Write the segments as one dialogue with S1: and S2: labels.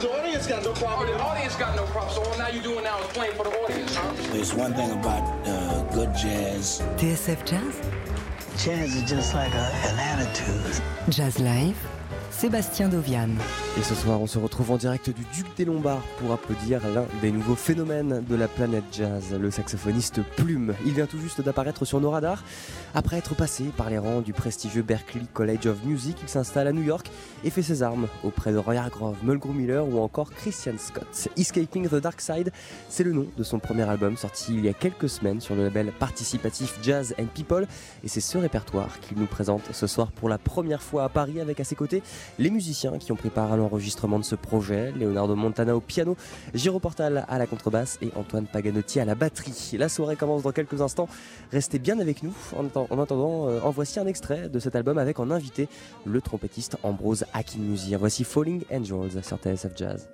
S1: The audience got no problem.
S2: Oh, the audience got no problem. So all now you're doing now is playing for the audience, huh?
S3: There's one thing about uh, good jazz.
S4: TSF Jazz
S3: Jazz is just like a, an attitude.
S4: Jazz Live Sébastien Dovian.
S5: Et ce soir, on se retrouve en direct du Duc des Lombards pour applaudir l'un des nouveaux phénomènes de la planète jazz, le saxophoniste Plume. Il vient tout juste d'apparaître sur nos radars. Après être passé par les rangs du prestigieux Berklee College of Music, il s'installe à New York et fait ses armes auprès de Roy Hargrove, Mulgrew Miller ou encore Christian Scott. Escaping the Dark Side, c'est le nom de son premier album sorti il y a quelques semaines sur le label participatif Jazz and People. Et c'est ce répertoire qu'il nous présente ce soir pour la première fois à Paris avec à ses côtés les musiciens qui ont pris part à l'enregistrement de ce projet, Leonardo Montana au piano, Giro Portal à la contrebasse et Antoine Paganotti à la batterie. La soirée commence dans quelques instants, restez bien avec nous. En attendant, euh, en voici un extrait de cet album avec en invité le trompettiste Ambrose Akinmusi. Voici Falling Angels sur TSF Jazz.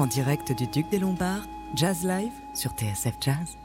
S4: En direct du Duc des Lombards, Jazz Live sur TSF Jazz.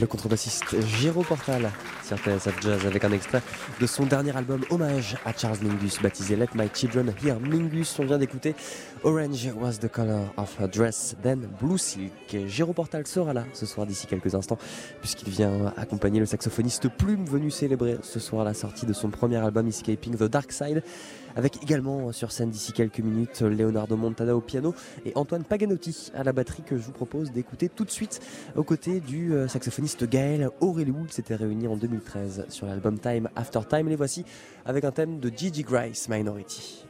S5: Le contrebassiste Giro Portal sur TSF Jazz avec un extrait de son dernier album hommage à Charles Mingus baptisé Let My Children Hear Mingus. On vient d'écouter Orange was the color of her dress, then blue silk. Giro Portal sera là ce soir d'ici quelques instants puisqu'il vient accompagner le saxophoniste Plume venu célébrer ce soir la sortie de son premier album Escaping the Dark Side avec également sur scène d'ici quelques minutes Leonardo Montana au piano et Antoine Paganotti à la batterie que je vous propose d'écouter tout de suite aux côtés du euh, saxophoniste Gaël Auréliou. Ils s'étaient réunis en 2013 sur l'album Time After Time. Les voici avec un thème de Gigi Grace Minority.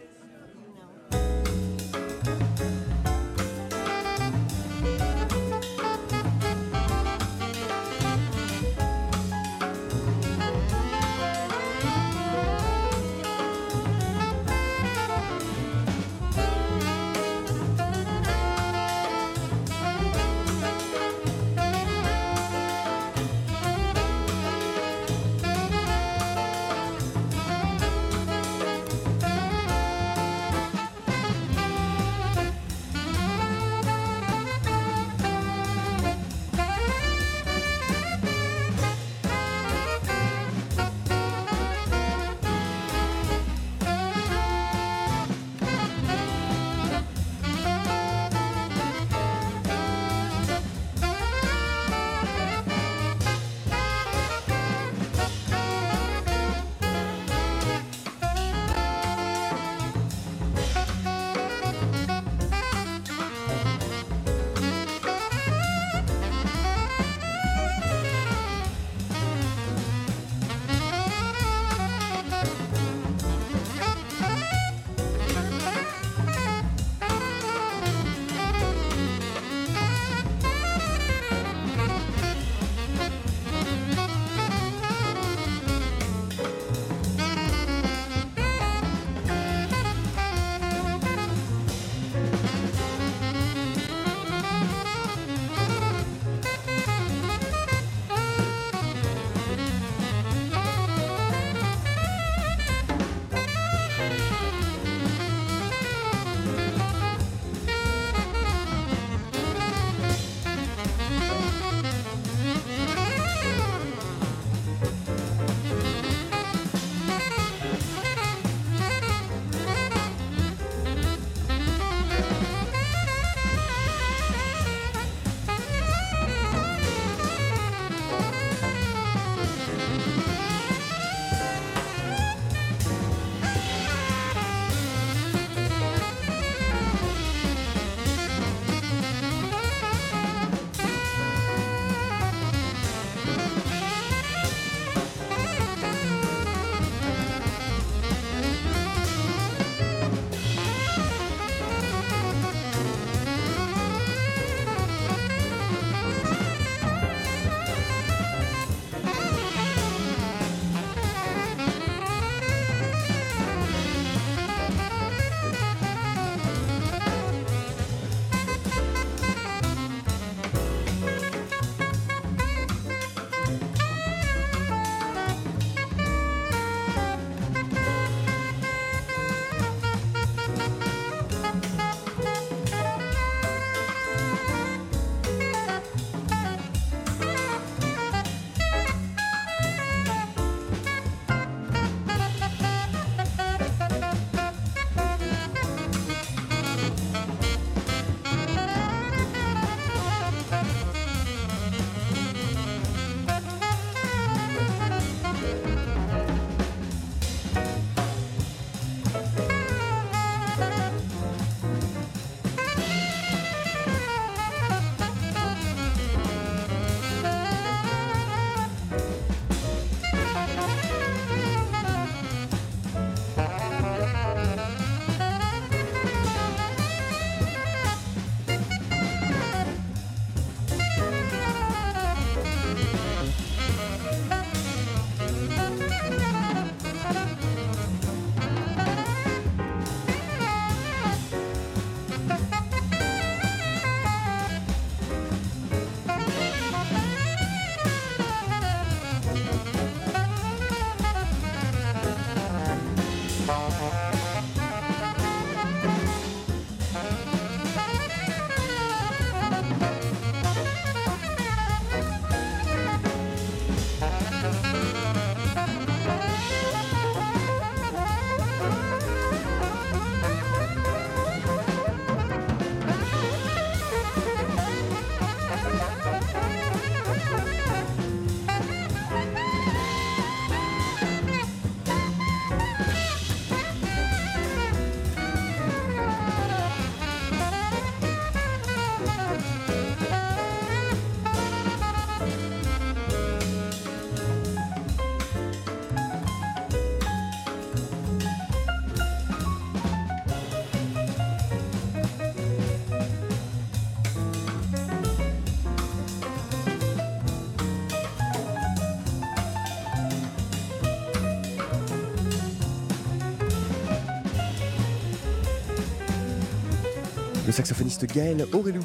S5: Saxophoniste Gaël Aurelou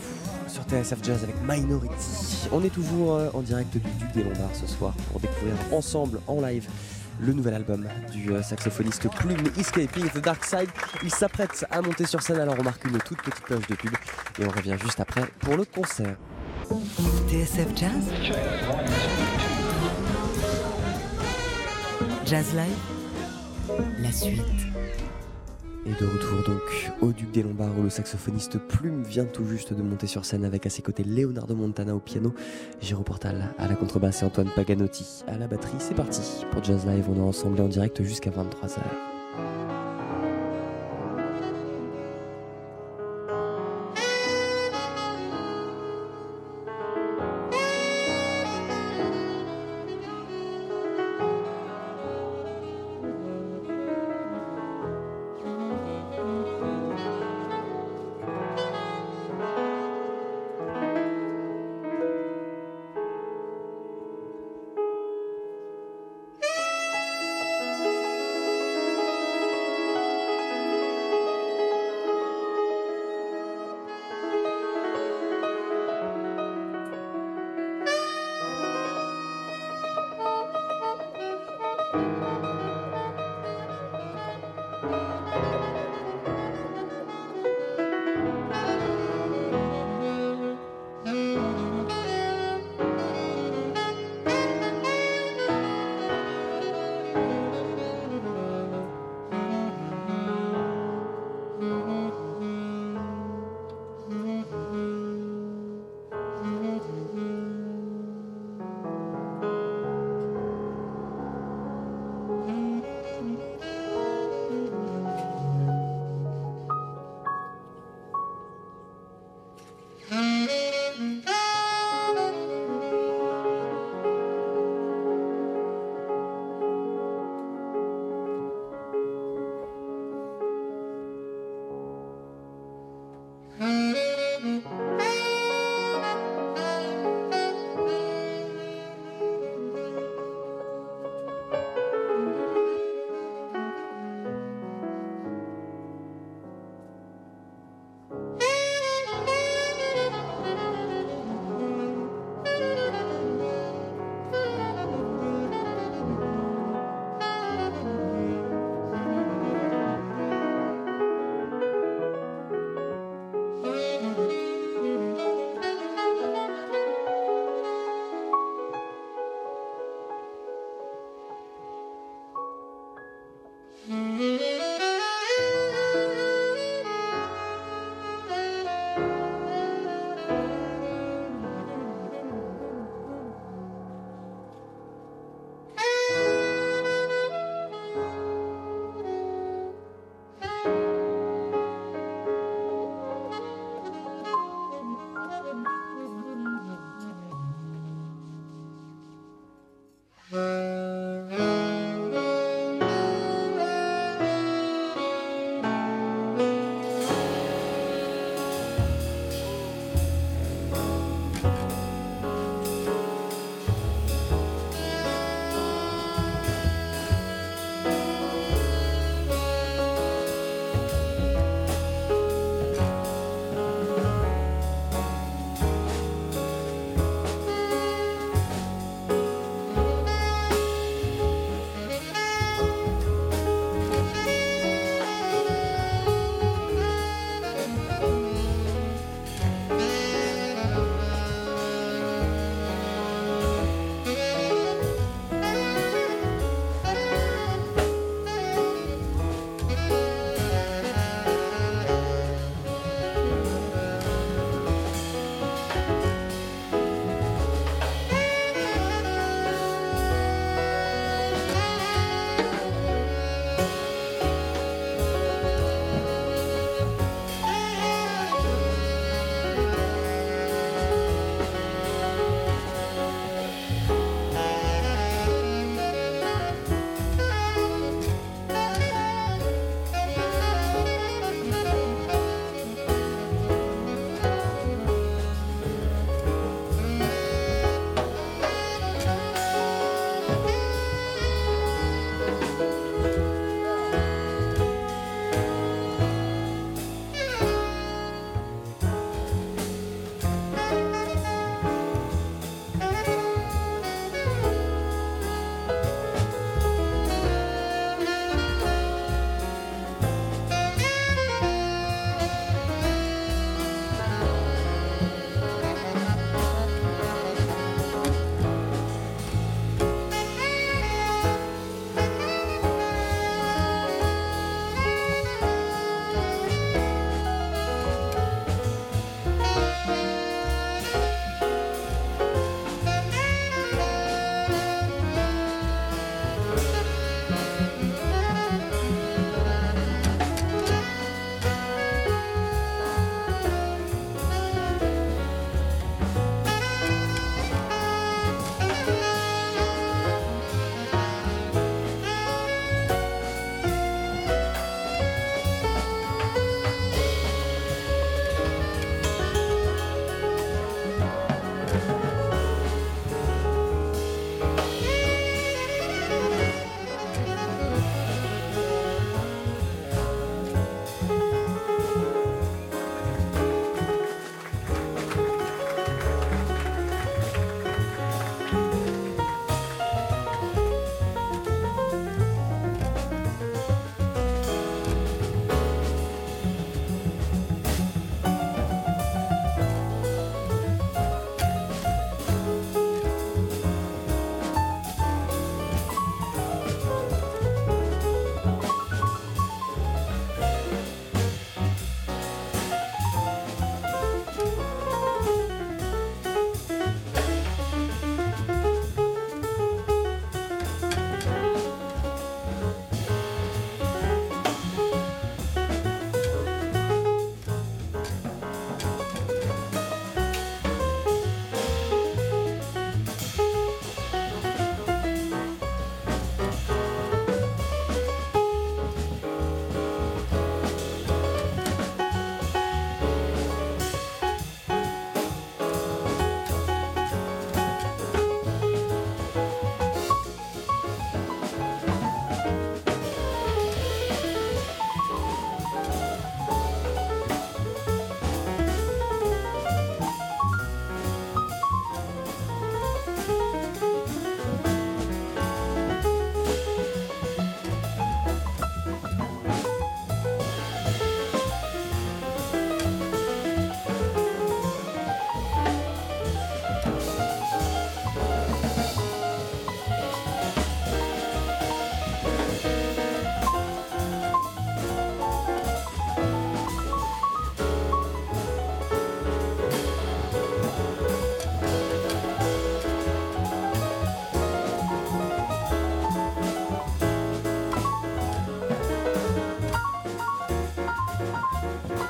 S5: sur TSF Jazz avec Minority. On est toujours euh, en direct du Duc des Lombards ce soir pour découvrir ensemble en live le nouvel album du euh, saxophoniste Plume Escaping the Dark Side. Il s'apprête à monter sur scène, alors on marque une toute petite page de pub et on revient juste après pour le concert.
S4: TSF Jazz Jazz Live La suite.
S5: Et de retour donc au Duc des Lombards où le saxophoniste Plume vient tout juste de monter sur scène avec à ses côtés Leonardo Montana au piano, Giro Portal à la contrebasse et Antoine Paganotti à la batterie. C'est parti pour Jazz Live, on est ensemble en direct jusqu'à 23h.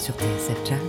S4: sur TSF Jazz.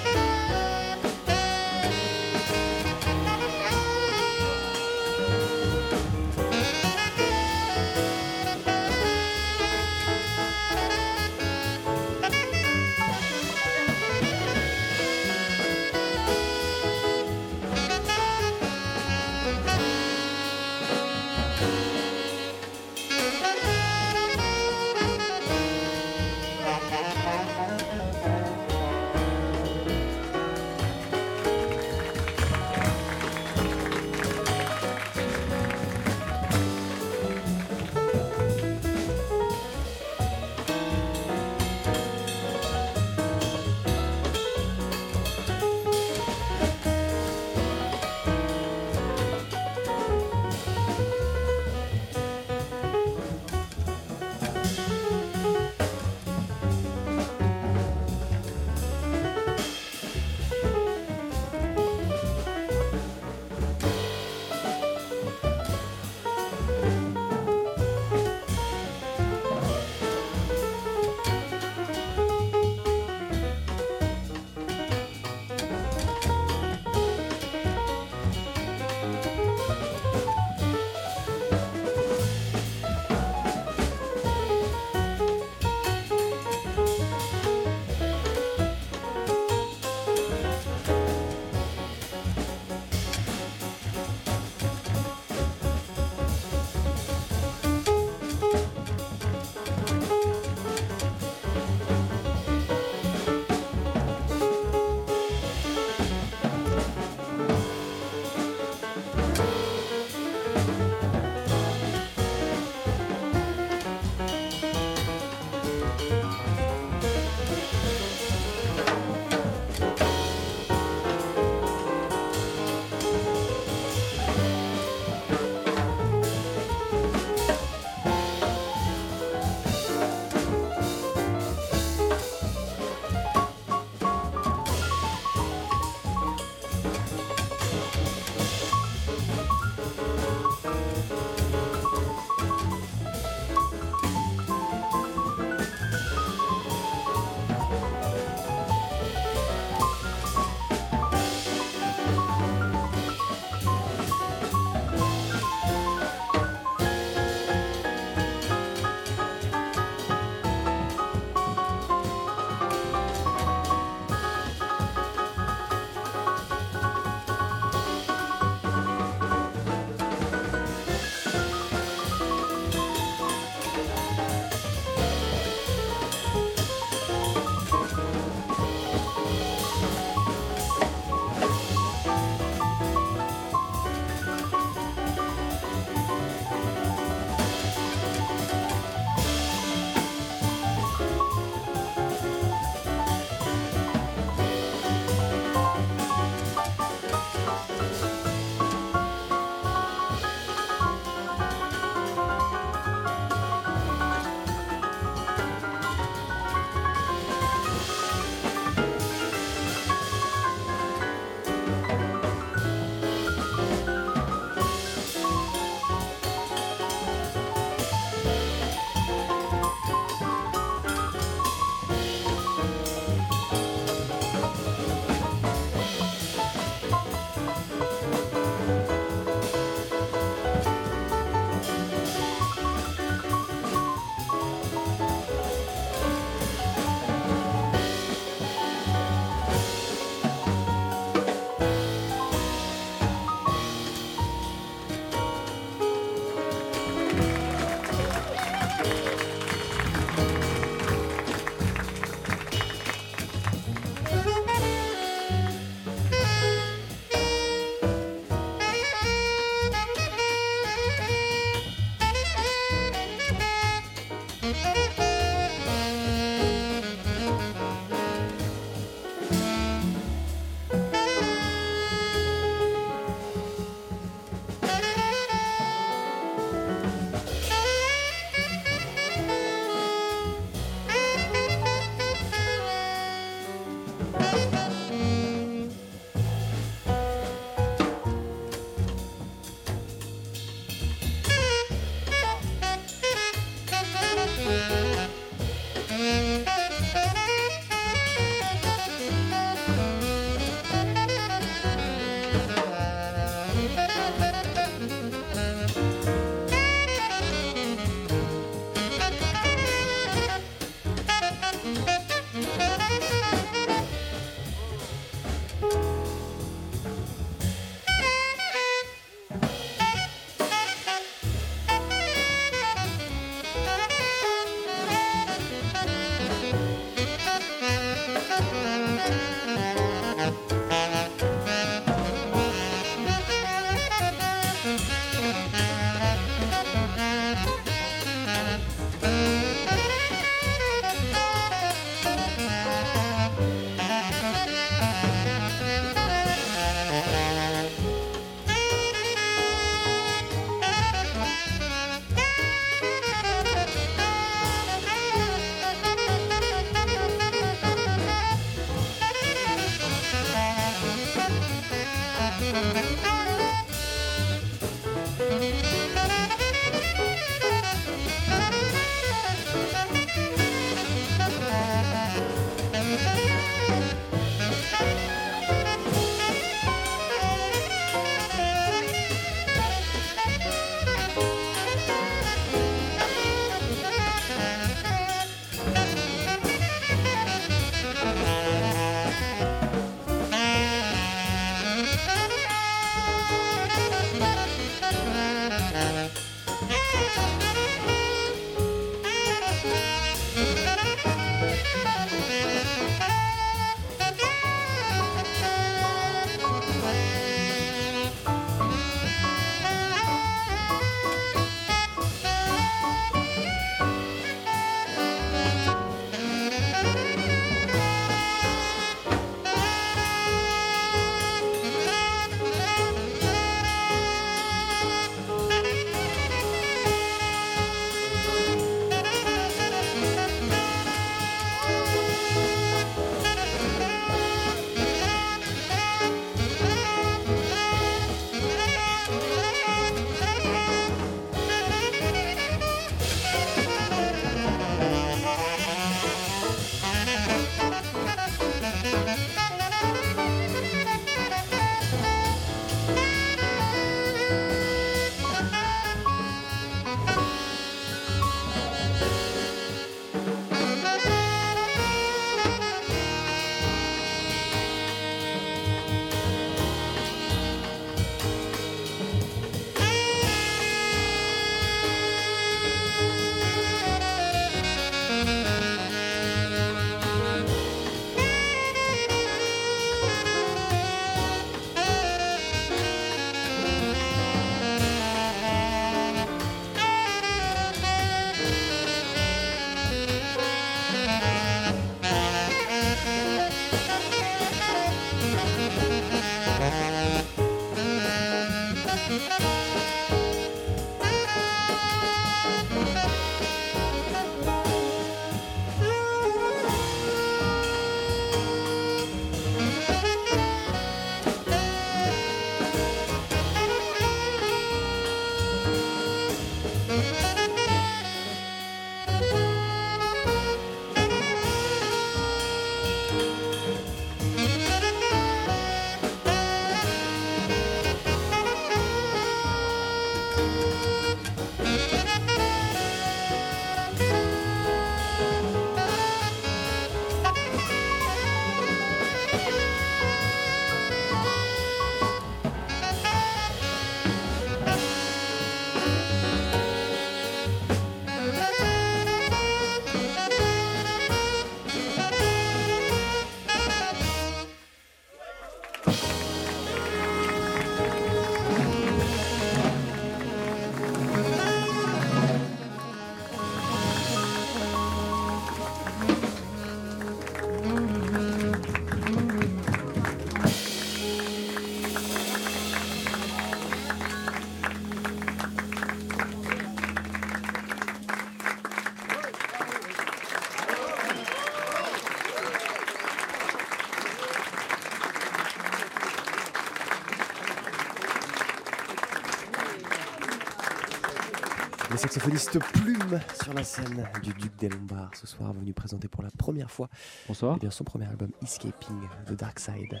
S5: Saxophoniste Plume sur la scène du Duc des Lombards ce soir, venu présenter pour la première fois
S1: Bonsoir.
S5: eh bien, son premier album Escaping the Dark Side.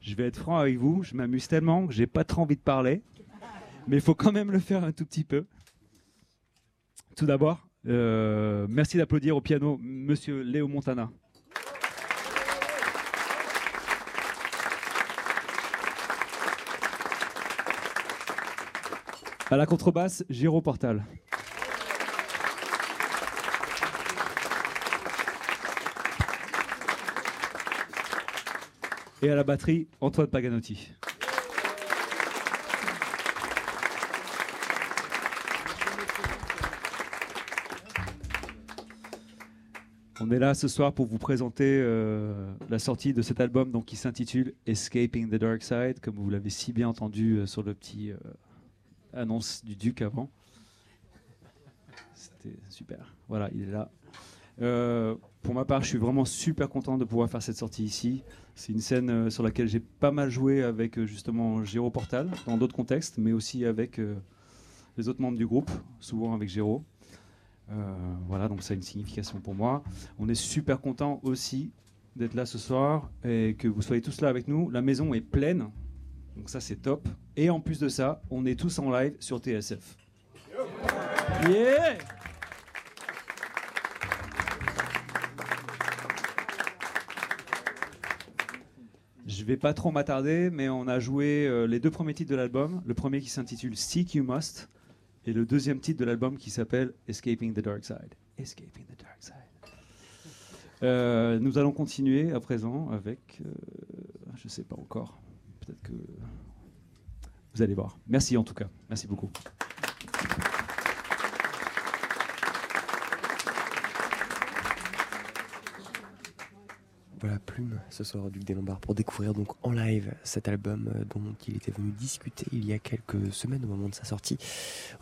S1: Je vais être franc avec vous, je m'amuse tellement que j'ai pas trop envie de parler, mais il faut quand même le faire un tout petit peu. Tout d'abord, euh, merci d'applaudir au piano Monsieur Léo Montana. À la contrebasse, Giro Portal. Et à la batterie, Antoine Paganotti. On est là ce soir pour vous présenter euh, la sortie de cet album qui s'intitule Escaping the Dark Side, comme vous l'avez si bien entendu euh, sur le petit euh, annonce du Duc avant. C'était super. Voilà, il est là. Euh, pour ma part, je suis vraiment super content de pouvoir faire cette sortie ici. C'est une scène euh, sur laquelle j'ai pas mal joué avec euh, justement Géro Portal, dans d'autres contextes, mais aussi avec les autres membres du groupe, souvent avec Géro. Voilà, donc ça a une signification pour moi. On est super content aussi d'être là ce soir et que vous soyez tous là avec nous. La maison est pleine, donc ça c'est top. Et en plus de ça, on est tous en live sur TSF. Yeah Je vais pas trop m'attarder, mais on a joué euh, les deux premiers titres de l'album. Le premier qui s'intitule Seek You Must, et le deuxième titre de l'album qui s'appelle Escaping the Dark Side. Escaping the Dark Side. Euh, nous allons continuer à présent avec, euh, je sais pas encore, que vous allez voir. Merci en tout cas, merci beaucoup.
S5: Voilà, Plume, ce soir au Duc des Lombards, pour découvrir donc en live cet album euh, dont il était venu discuter il y a quelques semaines au moment de sa sortie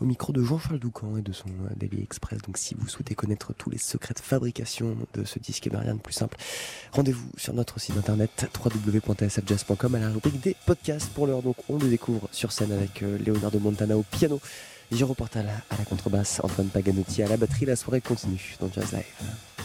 S5: au micro de Jean-Charles Doucan et de son euh, Daily Express. Donc si vous souhaitez connaître tous les secrets de fabrication de ce disque et rien de plus simple, rendez-vous sur notre site internet www.tsfjazz.com à la rubrique des podcasts. Pour l'heure, donc, on le découvre sur scène avec euh, Leonardo Montana au piano, Giro Portal à la contrebasse, Antoine Paganotti à la batterie. La soirée continue dans Jazz Live.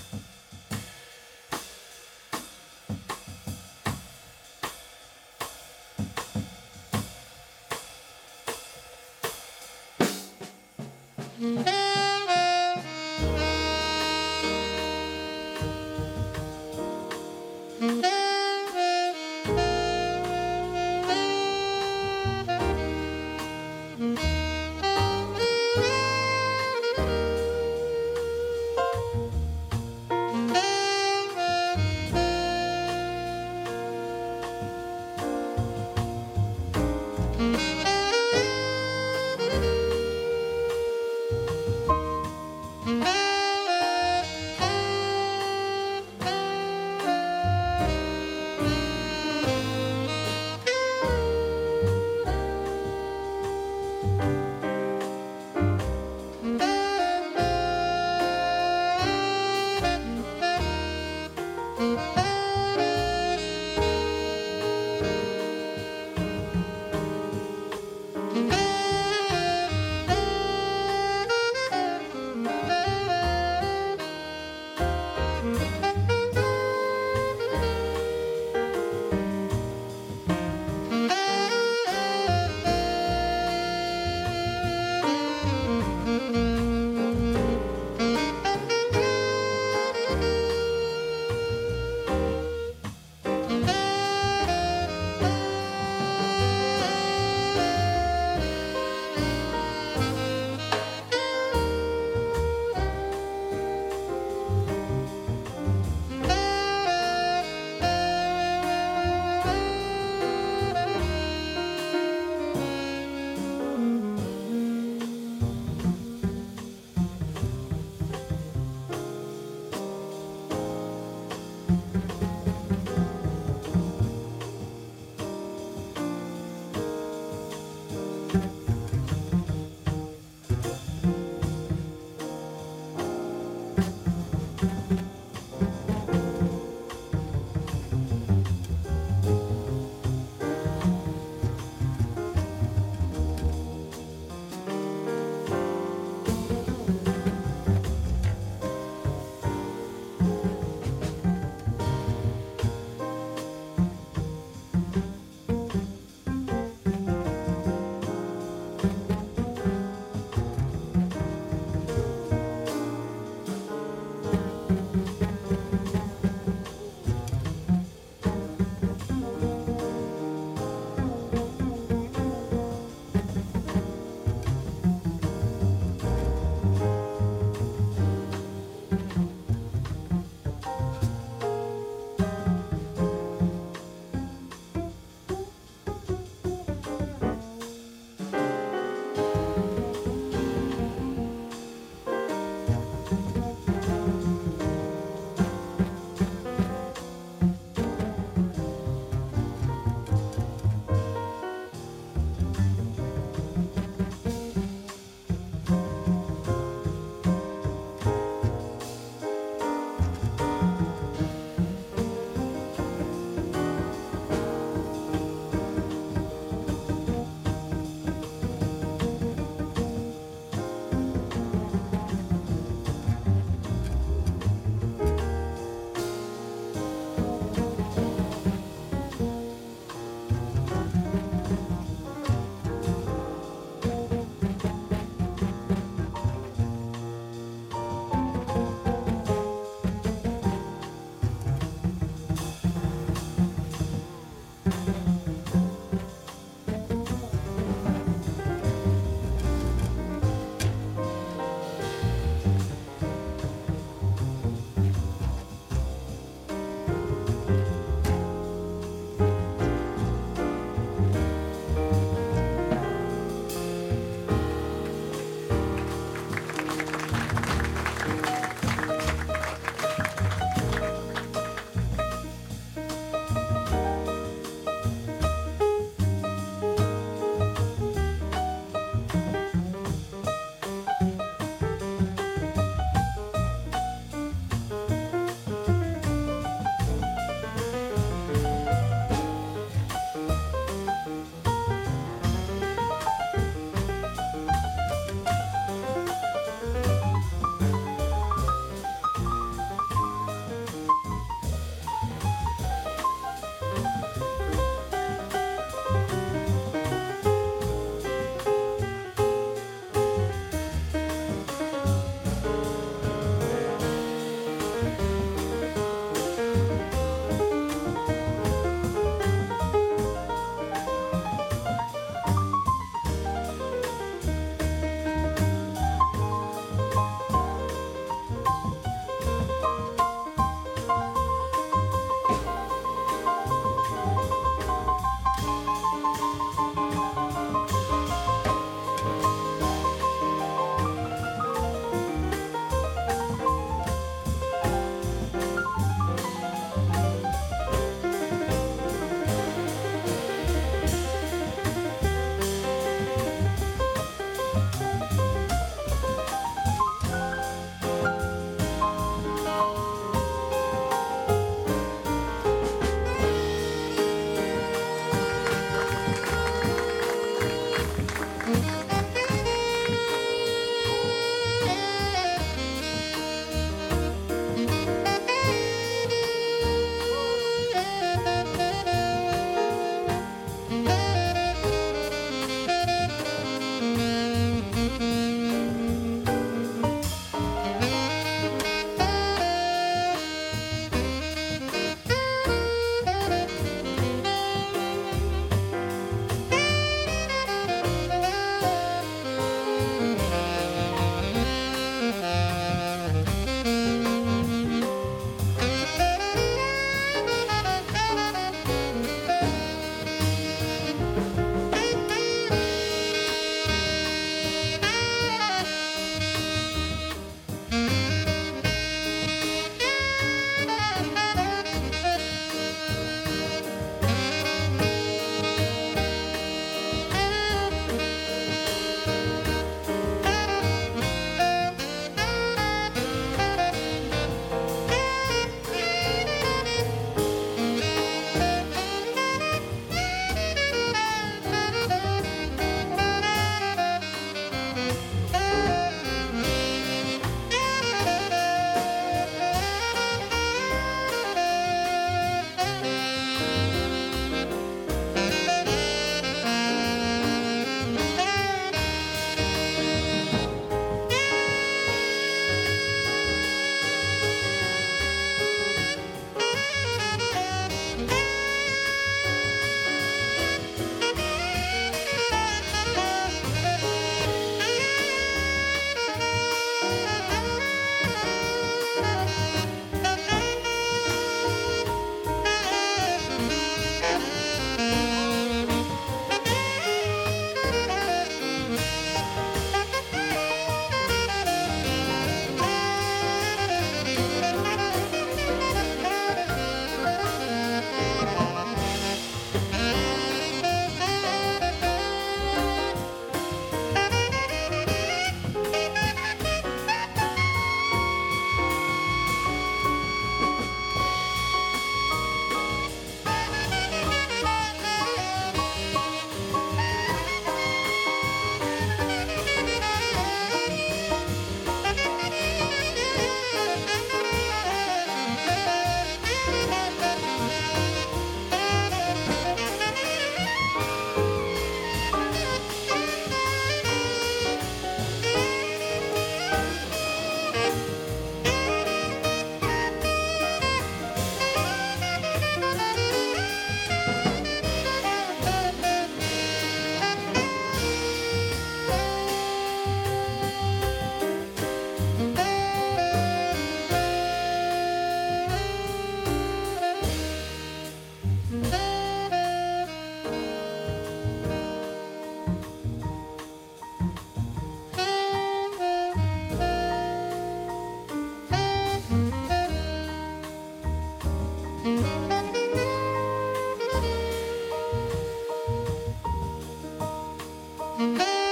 S1: Música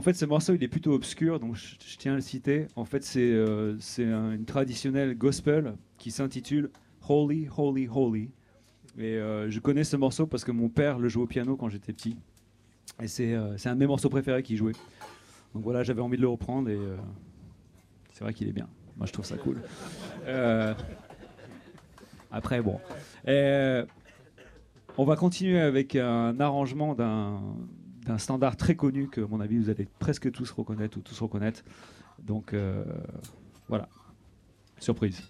S1: En, fait, ce morceau, il est plutôt obscur, donc je, tiens à le citer. En fait, c'est euh, c'est un- une traditionnelle gospel qui s'intitule Holy, Holy, Holy. Et euh, je connais ce morceau parce que mon père le jouait au piano quand j'étais petit. Et c'est euh, un de mes morceaux préférés qu'il jouait. Donc voilà, j'avais envie de le reprendre et c'est vrai qu'il est bien. Moi, je trouve ça cool. Après, bon. On va continuer avec un arrangement d'un d'un standard très connu que, à mon avis, vous allez presque tous reconnaître ou tous reconnaître. Donc, euh, voilà. Surprise.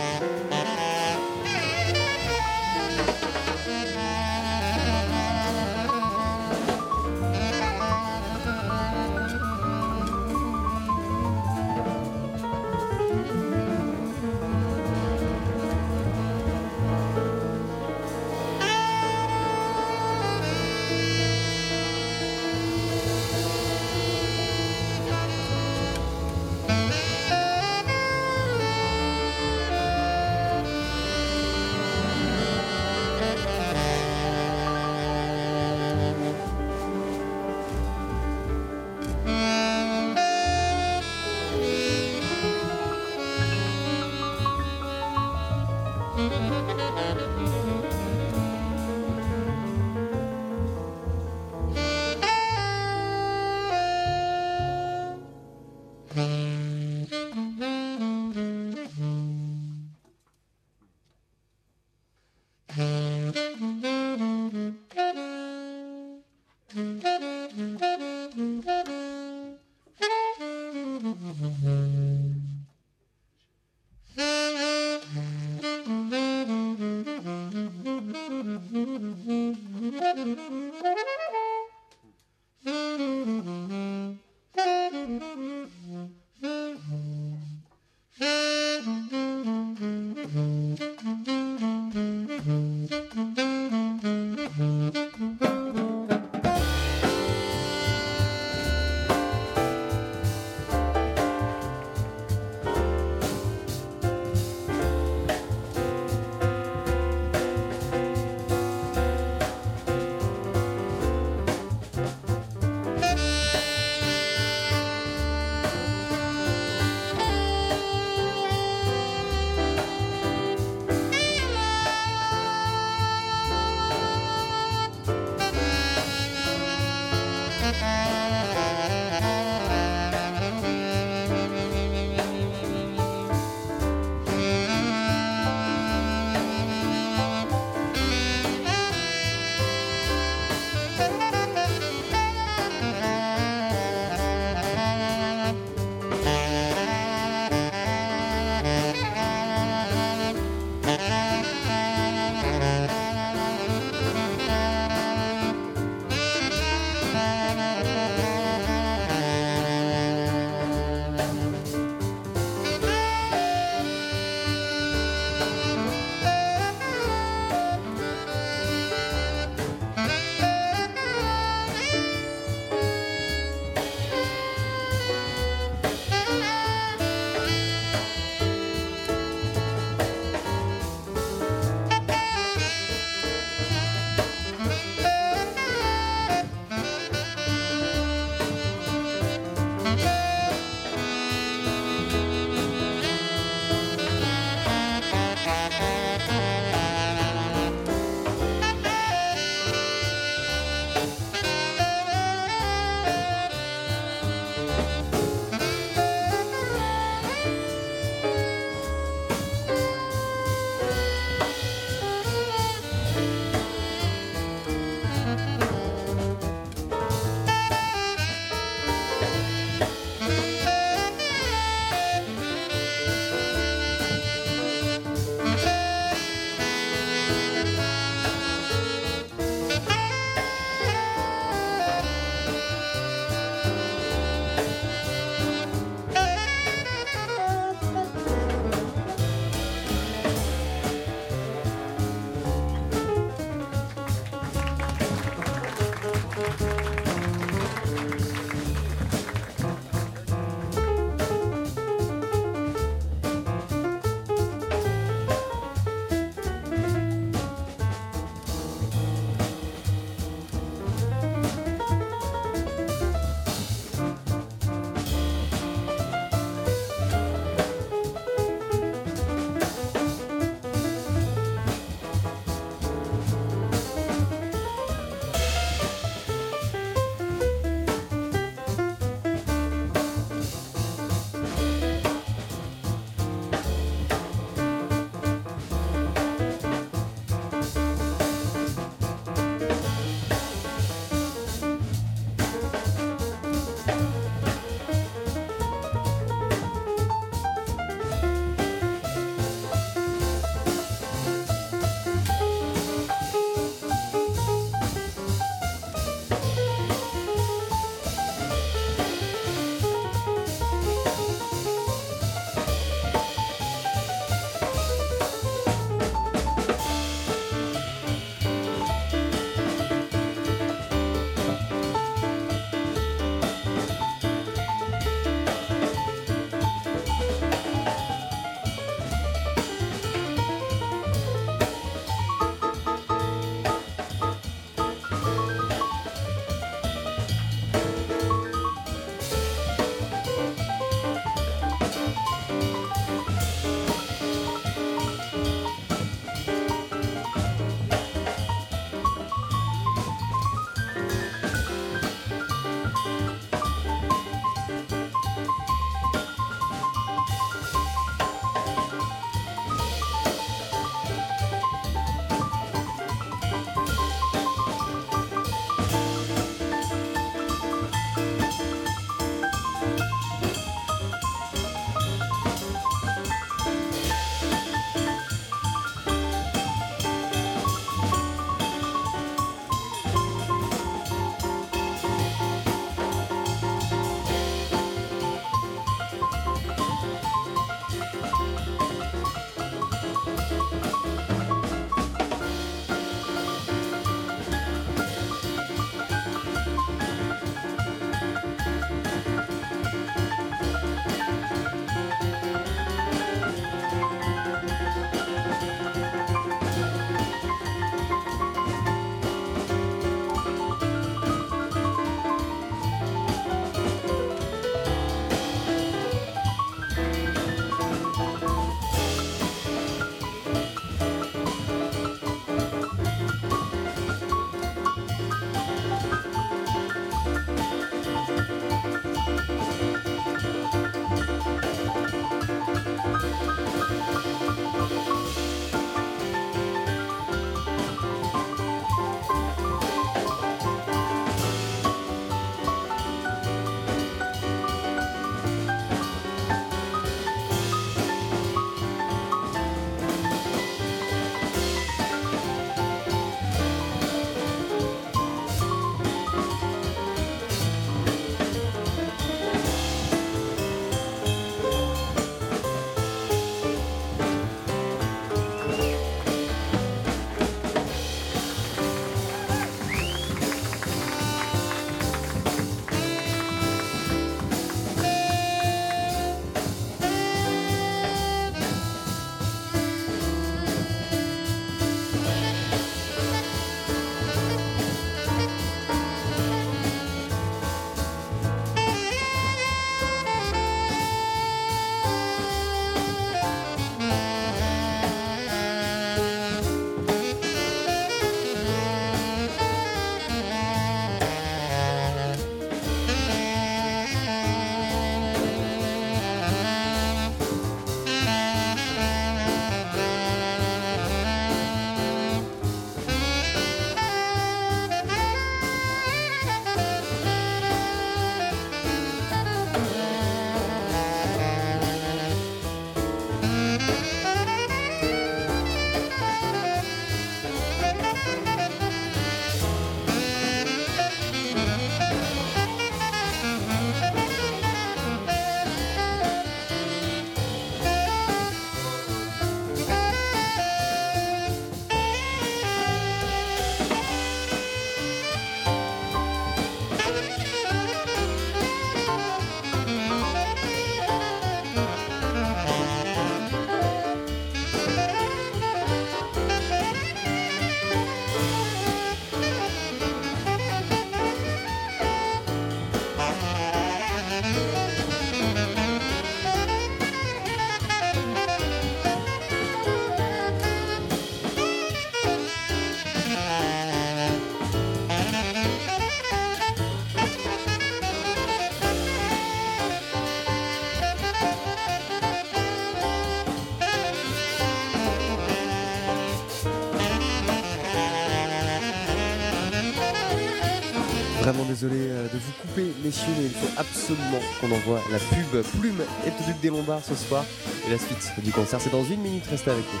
S5: Messieurs, il faut absolument qu'on envoie la pub Plume et Duc des Lombards ce soir. Et la suite du concert, c'est dans une minute. Restez avec nous.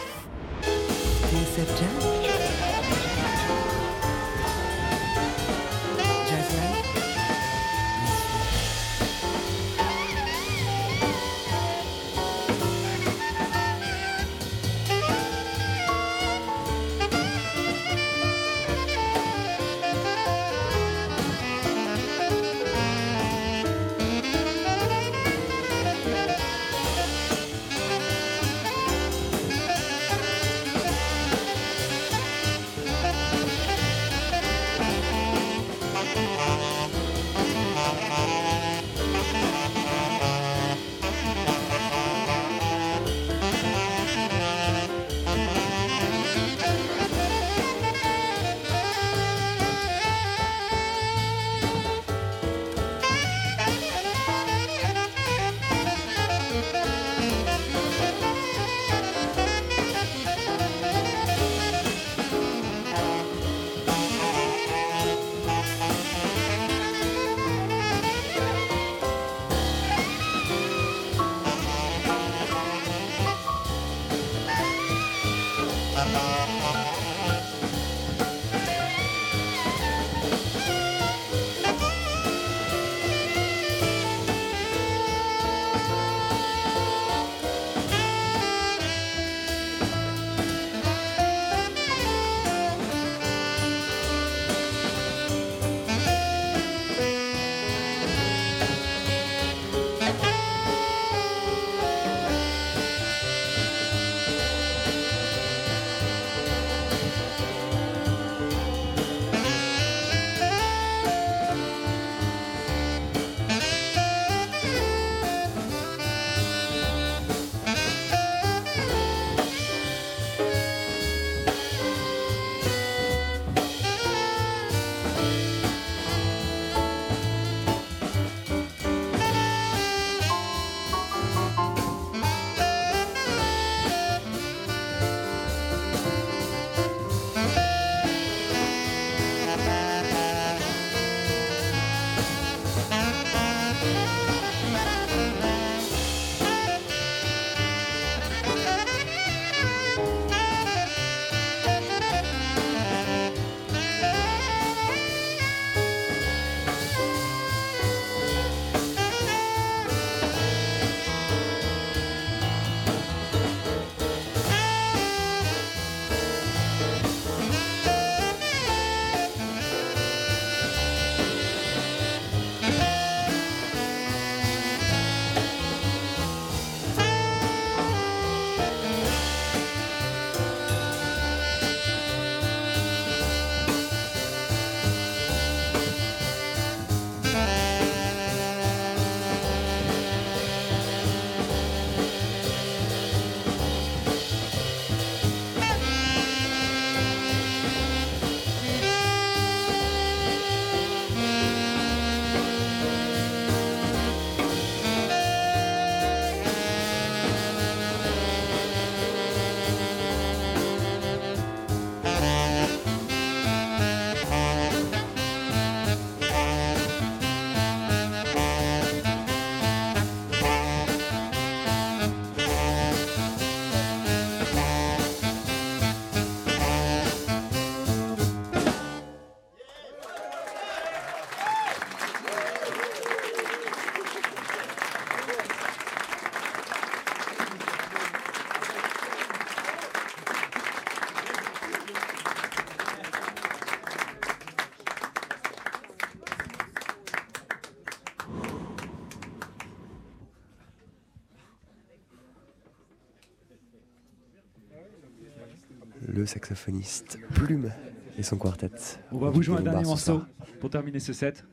S5: Saxophoniste Plume et son quartet.
S1: On va vous jouer un dernier morceau pour terminer ce set.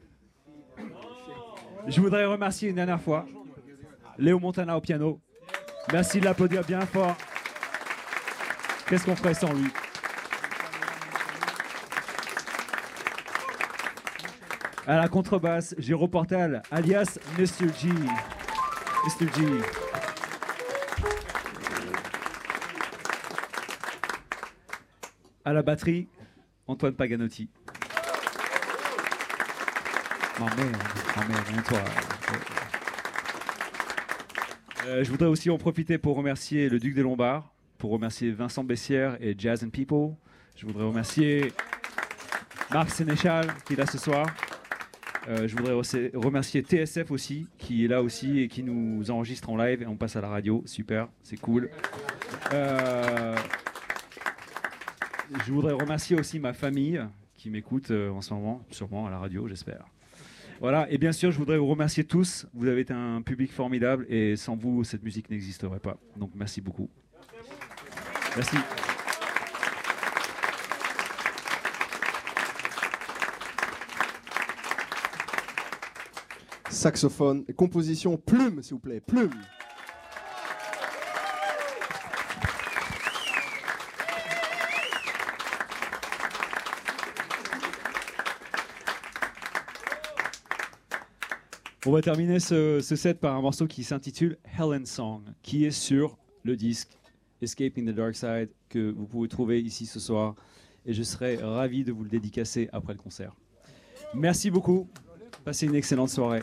S1: Je voudrais remercier une dernière fois Léo Montana au piano. Merci de l'applaudir bien fort. Qu'est-ce qu'on ferait sans lui? À la contrebasse, Géraud Portal, alias Mr. G. Mr. G. À la batterie, Antoine Paganotti. Ma toi. Euh, je voudrais aussi en profiter pour remercier le Duc des Lombards, pour remercier Vincent Bessière et Jazz and People. Je voudrais remercier Marc Sénéchal qui est là ce soir. Euh, je voudrais remercier TSF aussi, qui est là aussi et qui nous enregistre en live et on passe à la radio. Super, c'est cool. Euh, je voudrais remercier aussi ma famille qui m'écoute euh, en ce moment, sûrement à la radio, j'espère. Voilà, et bien sûr, je voudrais vous remercier tous. Vous avez été un public formidable et sans vous, cette musique n'existerait pas. Donc merci beaucoup. Merci.
S6: Saxophone composition plume, s'il vous plaît, plume.
S1: On va terminer ce, set par un morceau qui s'intitule Helen Song, qui est sur le disque Escaping the Dark Side que vous pouvez trouver ici ce soir. Et je serai ravi de vous le dédicacer après le concert. Merci beaucoup. Passez une excellente soirée.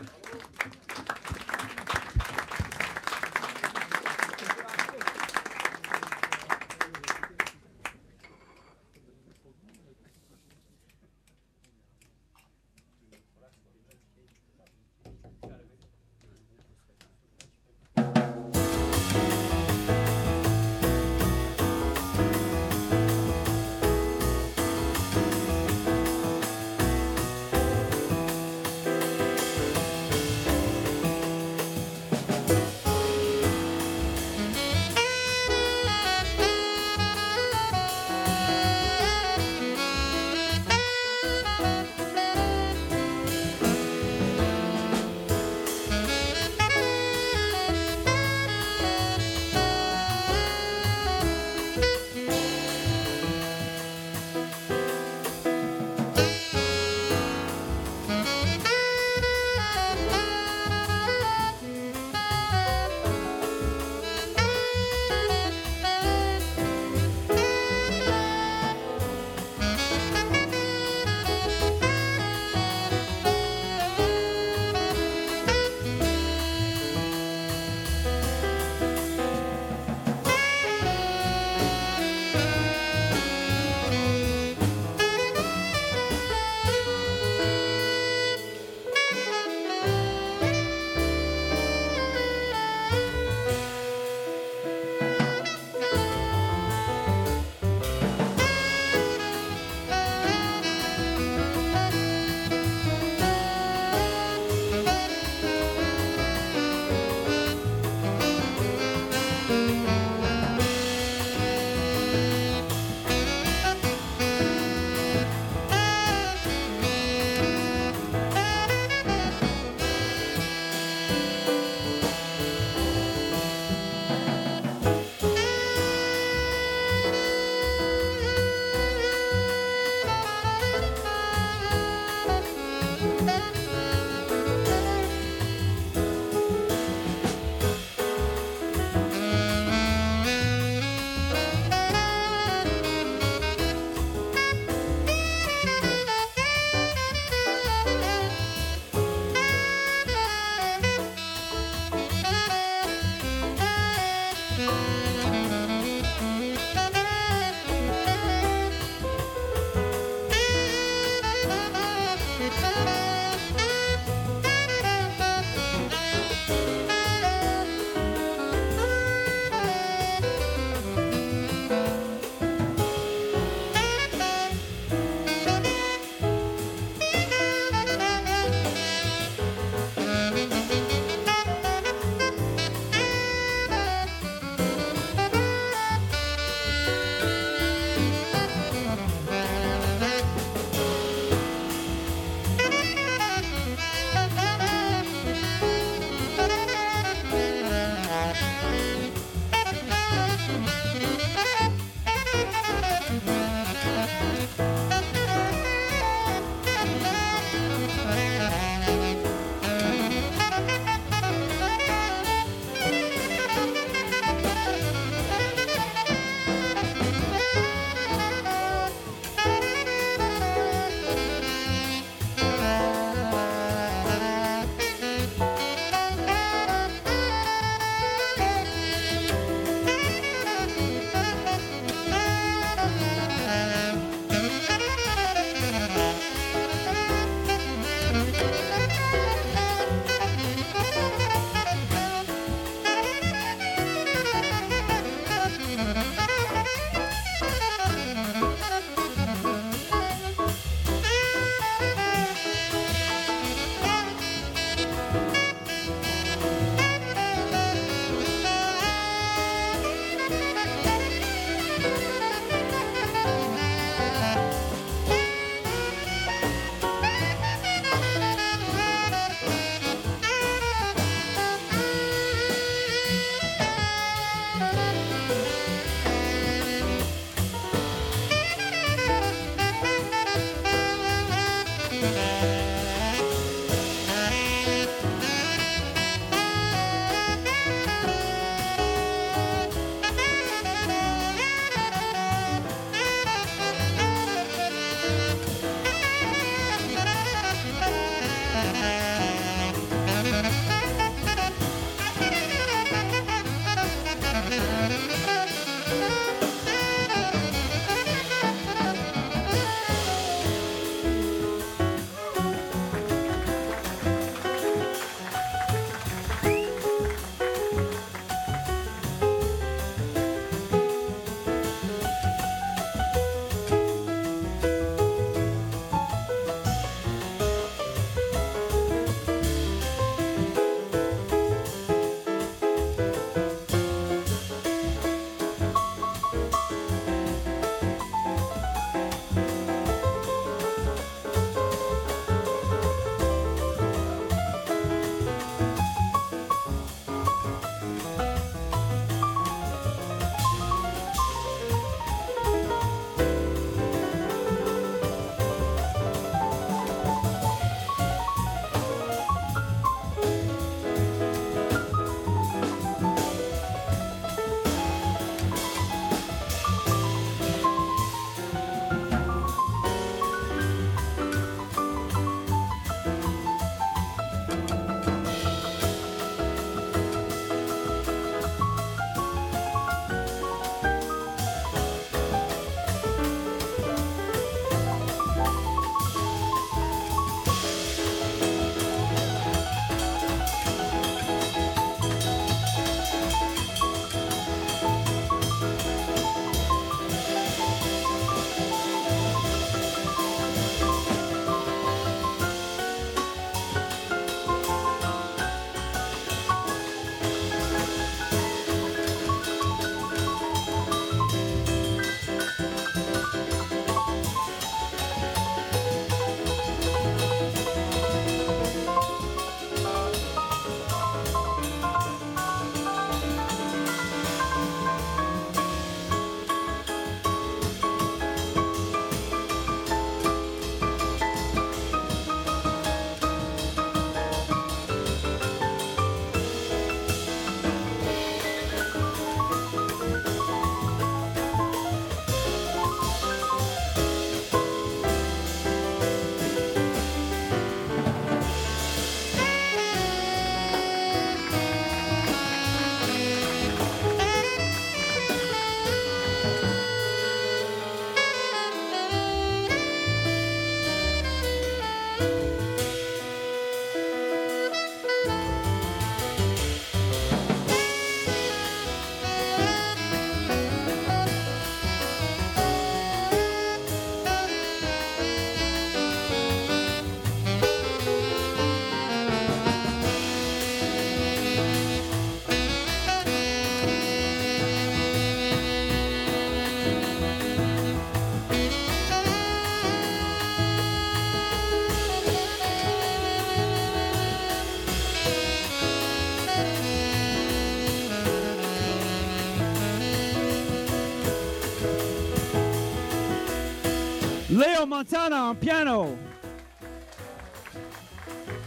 S1: Leo Montana on piano.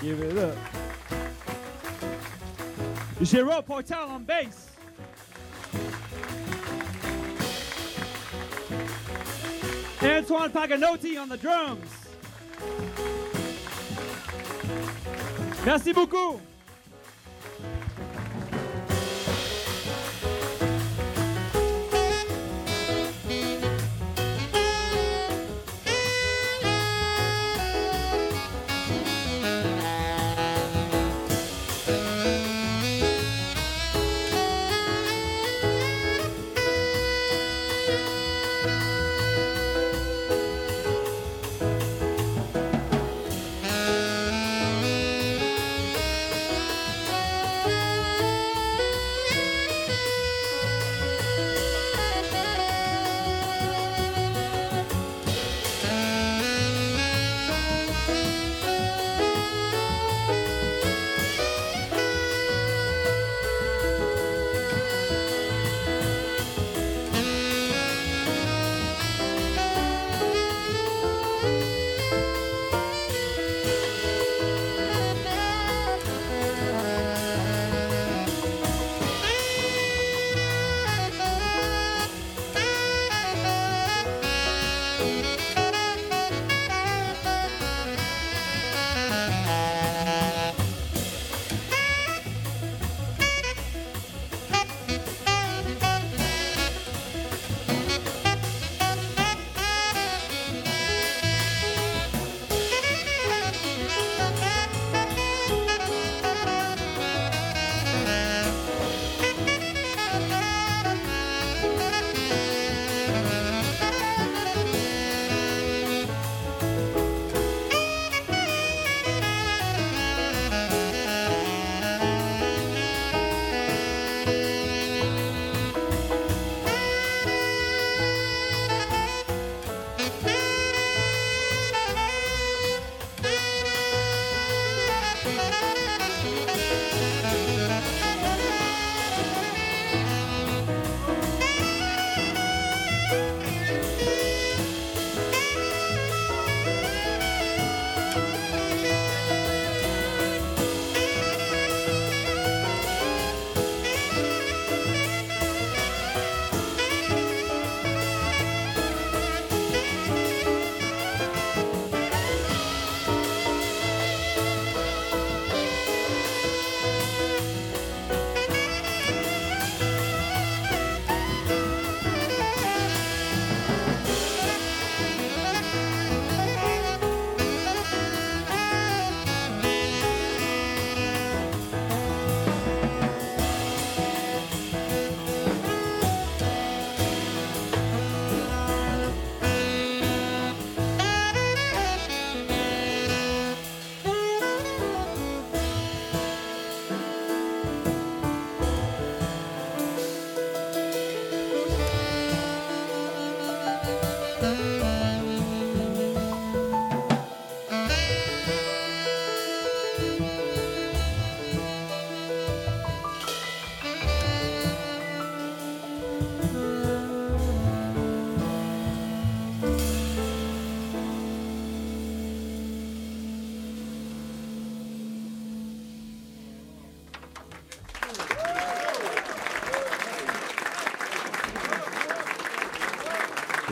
S1: Give it up. Jérôme Portal on bass. Antoine Paganotti on the drums. Merci beaucoup.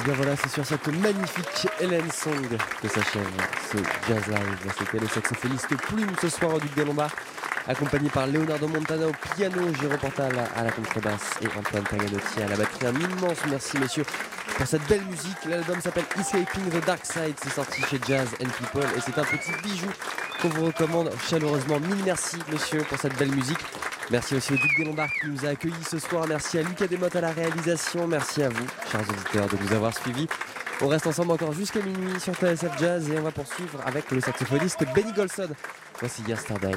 S5: Bien voilà, c'est sur cette magnifique Hélène Song que s'achève ce Jazz Live. C'était le saxophoniste Plume ce soir au Duc des Lombards, accompagné par Leonardo Montana au piano, Giro Portal à la contrebasse et Antoine Paganotti à la batterie. Un immense merci messieurs pour cette belle musique. L'album s'appelle Escaping the Dark Side, c'est sorti chez Jazz and People et c'est un petit bijou qu'on vous recommande chaleureusement. Mille merci messieurs pour cette belle musique. Merci aussi au Duc des Lombards qui nous a accueillis ce soir. Merci à Lucas Desmottes à la réalisation. Merci à vous, chers auditeurs, de nous avoir suivis. On reste ensemble encore jusqu'à minuit sur TSF Jazz et on va poursuivre avec le saxophoniste Benny Golson. Voici Yesterdays.